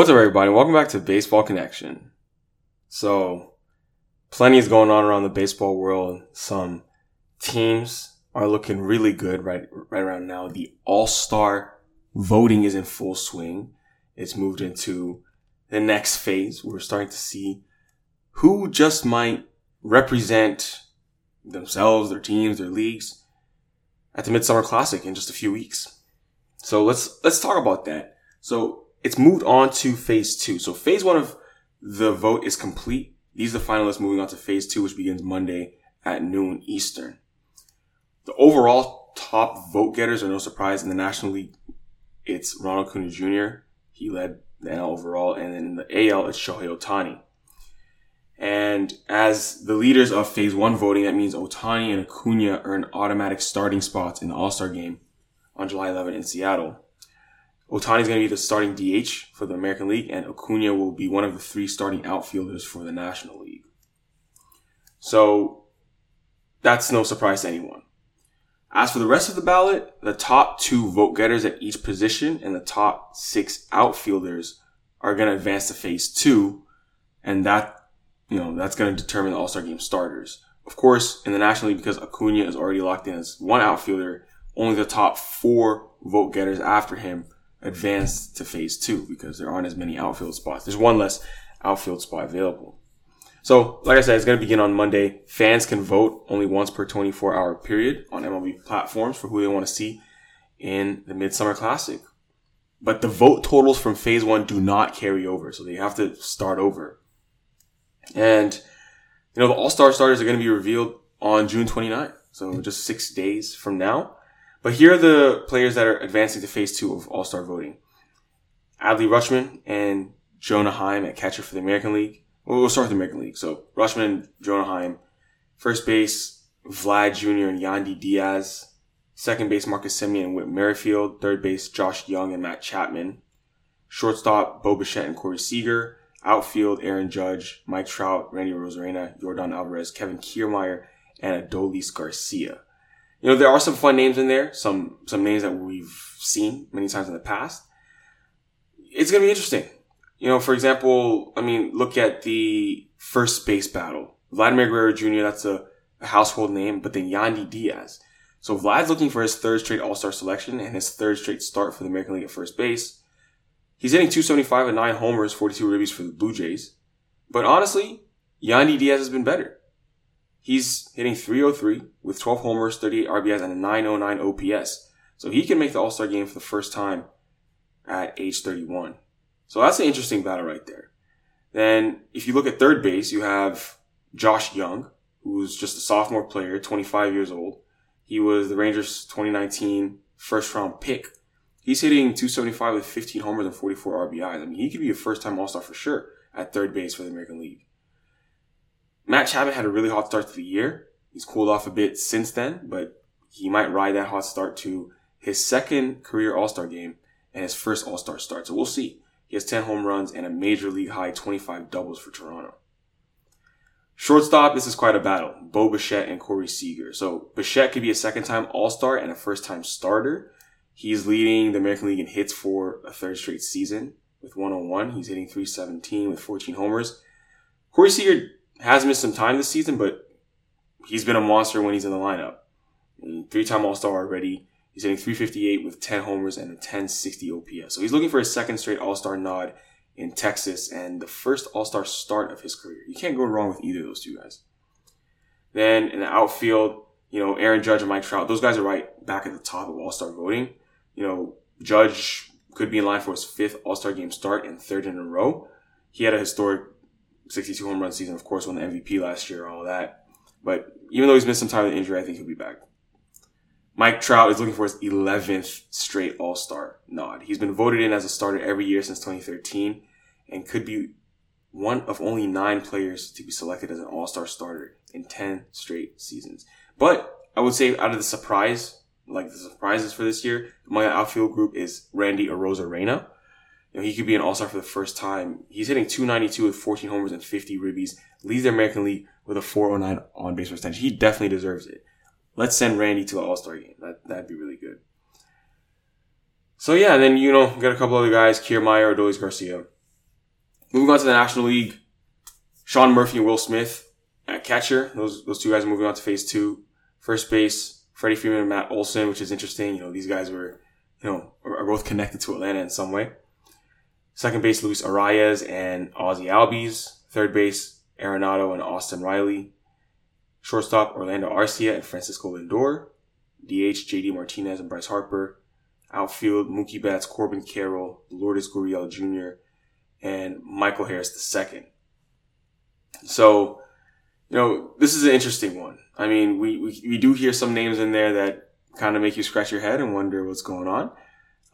What's up, everybody? Welcome back to Baseball Connection. So, plenty is going on around the baseball world. Some teams are looking really good right right around now. The All Star voting is in full swing. It's moved into the next phase. We're starting to see who just might represent themselves, their teams, their leagues at the Midsummer Classic in just a few weeks. So let's let's talk about that. So it's moved on to phase two. So phase one of the vote is complete. These are the finalists moving on to phase two, which begins Monday at noon Eastern. The overall top vote getters are no surprise in the National League. It's Ronald Acuna Jr. He led the NL overall, and then in the AL, it's Shohei Ohtani. And as the leaders of phase one voting, that means Ohtani and Acuna earn automatic starting spots in the All Star game on July 11 in Seattle. Ohtani is going to be the starting DH for the American League, and Acuna will be one of the three starting outfielders for the National League. So that's no surprise to anyone. As for the rest of the ballot, the top two vote getters at each position and the top six outfielders are going to advance to phase two, and that you know that's going to determine the All Star Game starters. Of course, in the National League, because Acuna is already locked in as one outfielder, only the top four vote getters after him advanced to phase two because there aren't as many outfield spots. There's one less outfield spot available. So, like I said, it's going to begin on Monday. Fans can vote only once per 24 hour period on MLB platforms for who they want to see in the Midsummer Classic. But the vote totals from phase one do not carry over, so they have to start over. And, you know, the All Star starters are going to be revealed on June 29th. So just six days from now. But here are the players that are advancing to phase two of All Star voting: Adley Rutschman and Jonah Heim at catcher for the American League. Well, we'll start with the American League. So Rutschman and Jonah Heim. First base, Vlad Jr. and Yandy Diaz. Second base, Marcus Semien and Whit Merrifield. Third base, Josh Jung and Matt Chapman. Shortstop, Bo Bichette and Corey Seager. Outfield, Aaron Judge, Mike Trout, Randy Arozarena, Yordan Alvarez, Kevin Kiermaier, and Adolis Garcia you know, there are some fun names in there, some some names that we've seen many times in the past. It's gonna be interesting. You know, for example, I mean, look at the first base battle. Vladimir Guerrero Jr., that's a, a household name, but then Yandy Diaz. So Vlad's looking for his third straight All-Star selection and his third straight start for the American League at first base. He's hitting 275 and 9 homers, 42 ribbies for the Blue Jays. But honestly, Yandy Diaz has been better. He's hitting 303 with 12 homers, 38 RBIs, and a 909 OPS. So he can make the All Star game for the first time at age 31. So that's an interesting battle right there. Then, if you look at third base, you have Josh Jung, who's just a sophomore player, 25 years old. He was the Rangers 2019 first round pick. He's hitting 275 with 15 homers and 44 RBIs. I mean, he could be a first time All Star for sure at third base for the American League. Matt Chapman had a really hot start to the year. He's cooled off a bit since then, but he might ride that hot start to his second career All Star game and his first All Star start. So we'll see. He has 10 home runs and a major league high 25 doubles for Toronto. Shortstop, this is quite a battle. Bo Bichette and Corey Seager. So Bichette could be a second time All Star and a first time starter. He's leading the American League in hits for a third straight season with 101. He's hitting 317 with 14 homers. Corey Seager has missed some time this season, but he's been a monster when he's in the lineup. Three time All Star already. He's hitting 358 with 10 homers and a 1060 OPS. So he's looking for his second straight All Star nod in Texas and the first All Star start of his career. You can't go wrong with either of those two guys. Then in the outfield, you know, Aaron Judge and Mike Trout, those guys are right back at the top of All Star voting. You know, Judge could be in line for his fifth All Star game start and third in a row. He had a historic 62 home run season, of course, won the MVP last year, all that. But even though he's missed some time with injury, I think he'll be back. Mike Trout is looking for his 11th straight All Star nod. He's been voted in as a starter every year since 2013 and could be one of only nine players to be selected as an All Star starter in 10 straight seasons. But I would say out of the surprise, like the surprises for this year, my outfield group is Randy Arozarena you know, he could be an all-star for the first time. He's hitting 292 with 14 homers and 50 ribbies. Leads the American League with a 409 on-base percentage. He definitely deserves it. Let's send Randy to the All-Star game. That, that'd be really good. So yeah, then, you know, got a couple other guys, Kiermaier, Adolis Garcia. moving on to the National League, Sean Murphy and Will Smith at catcher. Those those two guys are moving on to phase two. First base, Freddie Freeman and Matt Olson, which is interesting. You know, these guys were, you know, are both connected to Atlanta in some way. Second base, Luis Arraez and Ozzie Albies. Third base, Arenado and Austin Riley. Shortstop, Orlando Arcia and Francisco Lindor. DH, JD Martinez and Bryce Harper. Outfield, Mookie Betts, Corbin Carroll, Lourdes Gurriel Jr., and Michael Harris II. So, you know, this is an interesting one. I mean, we, we, we do hear some names in there that kind of make you scratch your head and wonder what's going on.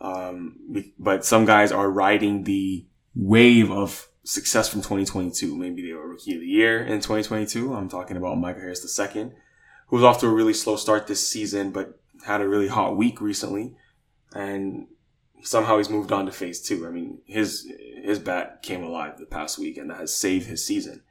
Um, but some guys are riding the wave of success from 2022. Maybe they were rookie of the year in 2022. I'm talking about Michael Harris II, who was off to a really slow start this season, but had a really hot week recently. And somehow he's moved on to phase two. I mean, his, his bat came alive the past week and that has saved his season.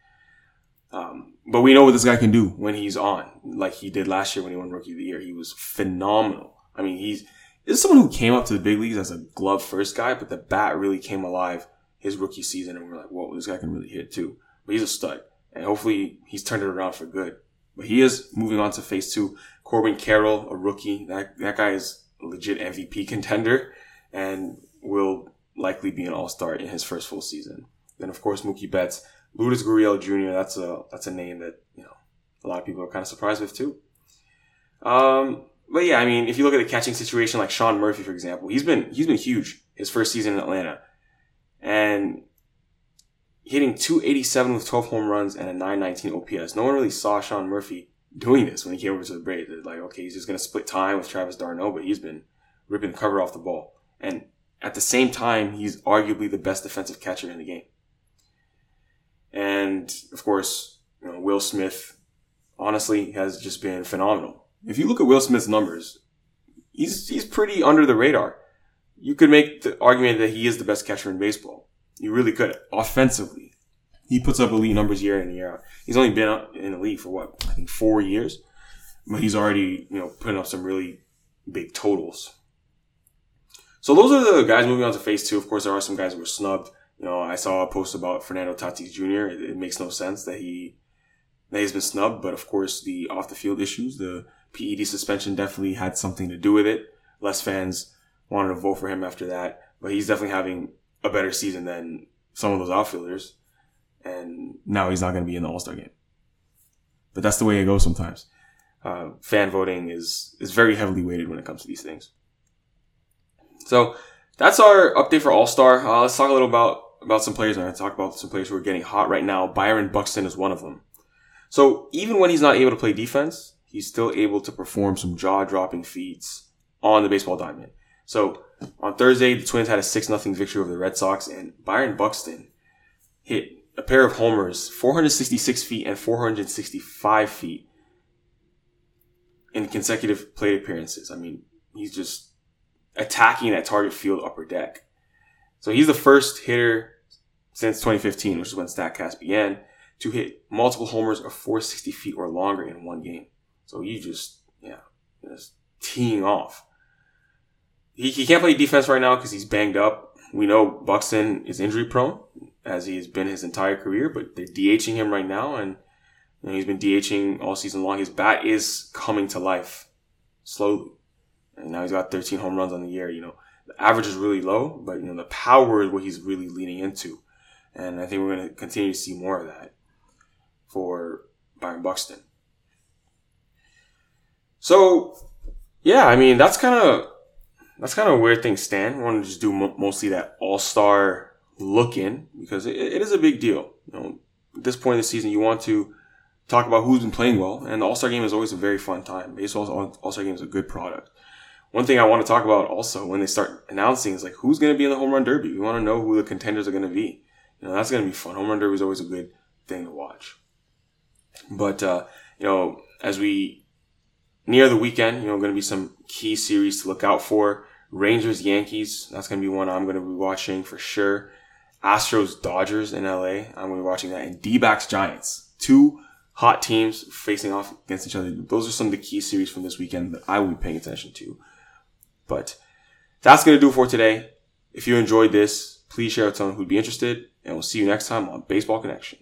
Um, but we know what this guy can do when he's on, like he did last year when he won Rookie of the Year. He was phenomenal. I mean, he's is someone who came up to the big leagues as a glove first guy, but the bat really came alive his rookie season, and we're like, whoa, this guy can really hit too. But he's a stud, and hopefully he's turned it around for good. But he is moving on to phase two. Corbin Carroll, a rookie, that that guy is a legit MVP contender, and will likely be an All Star in his first full season. Then of course Mookie Betts Lourdes Gurriel Jr. That's a that's a name that you know a lot of people are kind of surprised with too. Um, but yeah, I mean, if you look at the catching situation like Sean Murphy, for example, he's been he's been huge his first season in Atlanta, and hitting 287 with 12 home runs and a 919 OPS. No one really saw Sean Murphy doing this when he came over to the Braves. They're like, okay, he's just gonna split time with Travis d'Arnaud, but he's been ripping the cover off the ball, and at the same time, he's arguably the best defensive catcher in the game. And of course, you know, Will Smith, honestly, has just been phenomenal. If you look at Will Smith's numbers, he's, he's pretty under the radar. You could make the argument that he is the best catcher in baseball. You really could. Offensively, he puts up elite numbers year in and year out. He's only been in the league for what, I think four years, but he's already, you know, putting up some really big totals. So those are the guys moving on to phase two. Of course, there are some guys who were snubbed. You know, I saw a post about Fernando Tatis Jr. It, it, makes no sense that he that he's been snubbed, but of course the off the field issues, the PED suspension definitely had something to do with it. Less fans wanted to vote for him after that, but he's definitely having a better season than some of those outfielders. And now he's not going to be in the All Star game. But that's the way it goes sometimes. Uh, fan voting is is very heavily weighted when it comes to these things. So that's our update for All Star. Uh, let's talk a little about about some players. Going to talk about some players who are getting hot right now. Byron Buxton is one of them. So even when he's not able to play defense, he's still able to perform some jaw dropping feats on the baseball diamond. So on Thursday, the Twins had a 6 0 victory over the Red Sox, and Byron Buxton hit a pair of homers, 466 feet and 465 feet in consecutive plate appearances. I mean, he's just attacking that Target Field upper deck. So he's the first hitter since 2015, which is when StatCast began, to hit multiple homers of 460 feet or longer in one game. So he just, yeah, just teeing off. He, he can't play defense right now because he's banged up. We know Buxton is injury prone, as he has been his entire career, but they're DHing him right now, and you know, he's been DHing all season long. His bat is coming to life slowly. And now he's got 13 home runs on the year. You know, the average is really low, but you know, the power is what he's really leaning into. And I think we're going to continue to see more of that for Byron Buxton. So, yeah, I mean, that's kind of, that's kind of where things stand. I want to just do mo- mostly that all-star look in because it, it is a big deal. You know, at this point in the season, you want to talk about who's been playing well, and the All Star game is always a very fun time. Baseball All Star game is a good product. One thing I want to talk about also when they start announcing is like who's going to be in the home run derby. We want to know who the contenders are going to be. You know, that's going to be fun. Home run derby is always a good thing to watch. But, uh, you know, as we near the weekend, you know, going to be some key series to look out for. Rangers, Yankees. That's going to be one I'm going to be watching for sure. Astros, Dodgers in LA. I'm going to be watching that. And D-backs, Giants. Two hot teams facing off against each other. Those are some of the key series from this weekend that I will be paying attention to. But that's going to do for today. If you enjoyed this, Please share it with someone who'd be interested, and we'll see you next time on Baseball Connection.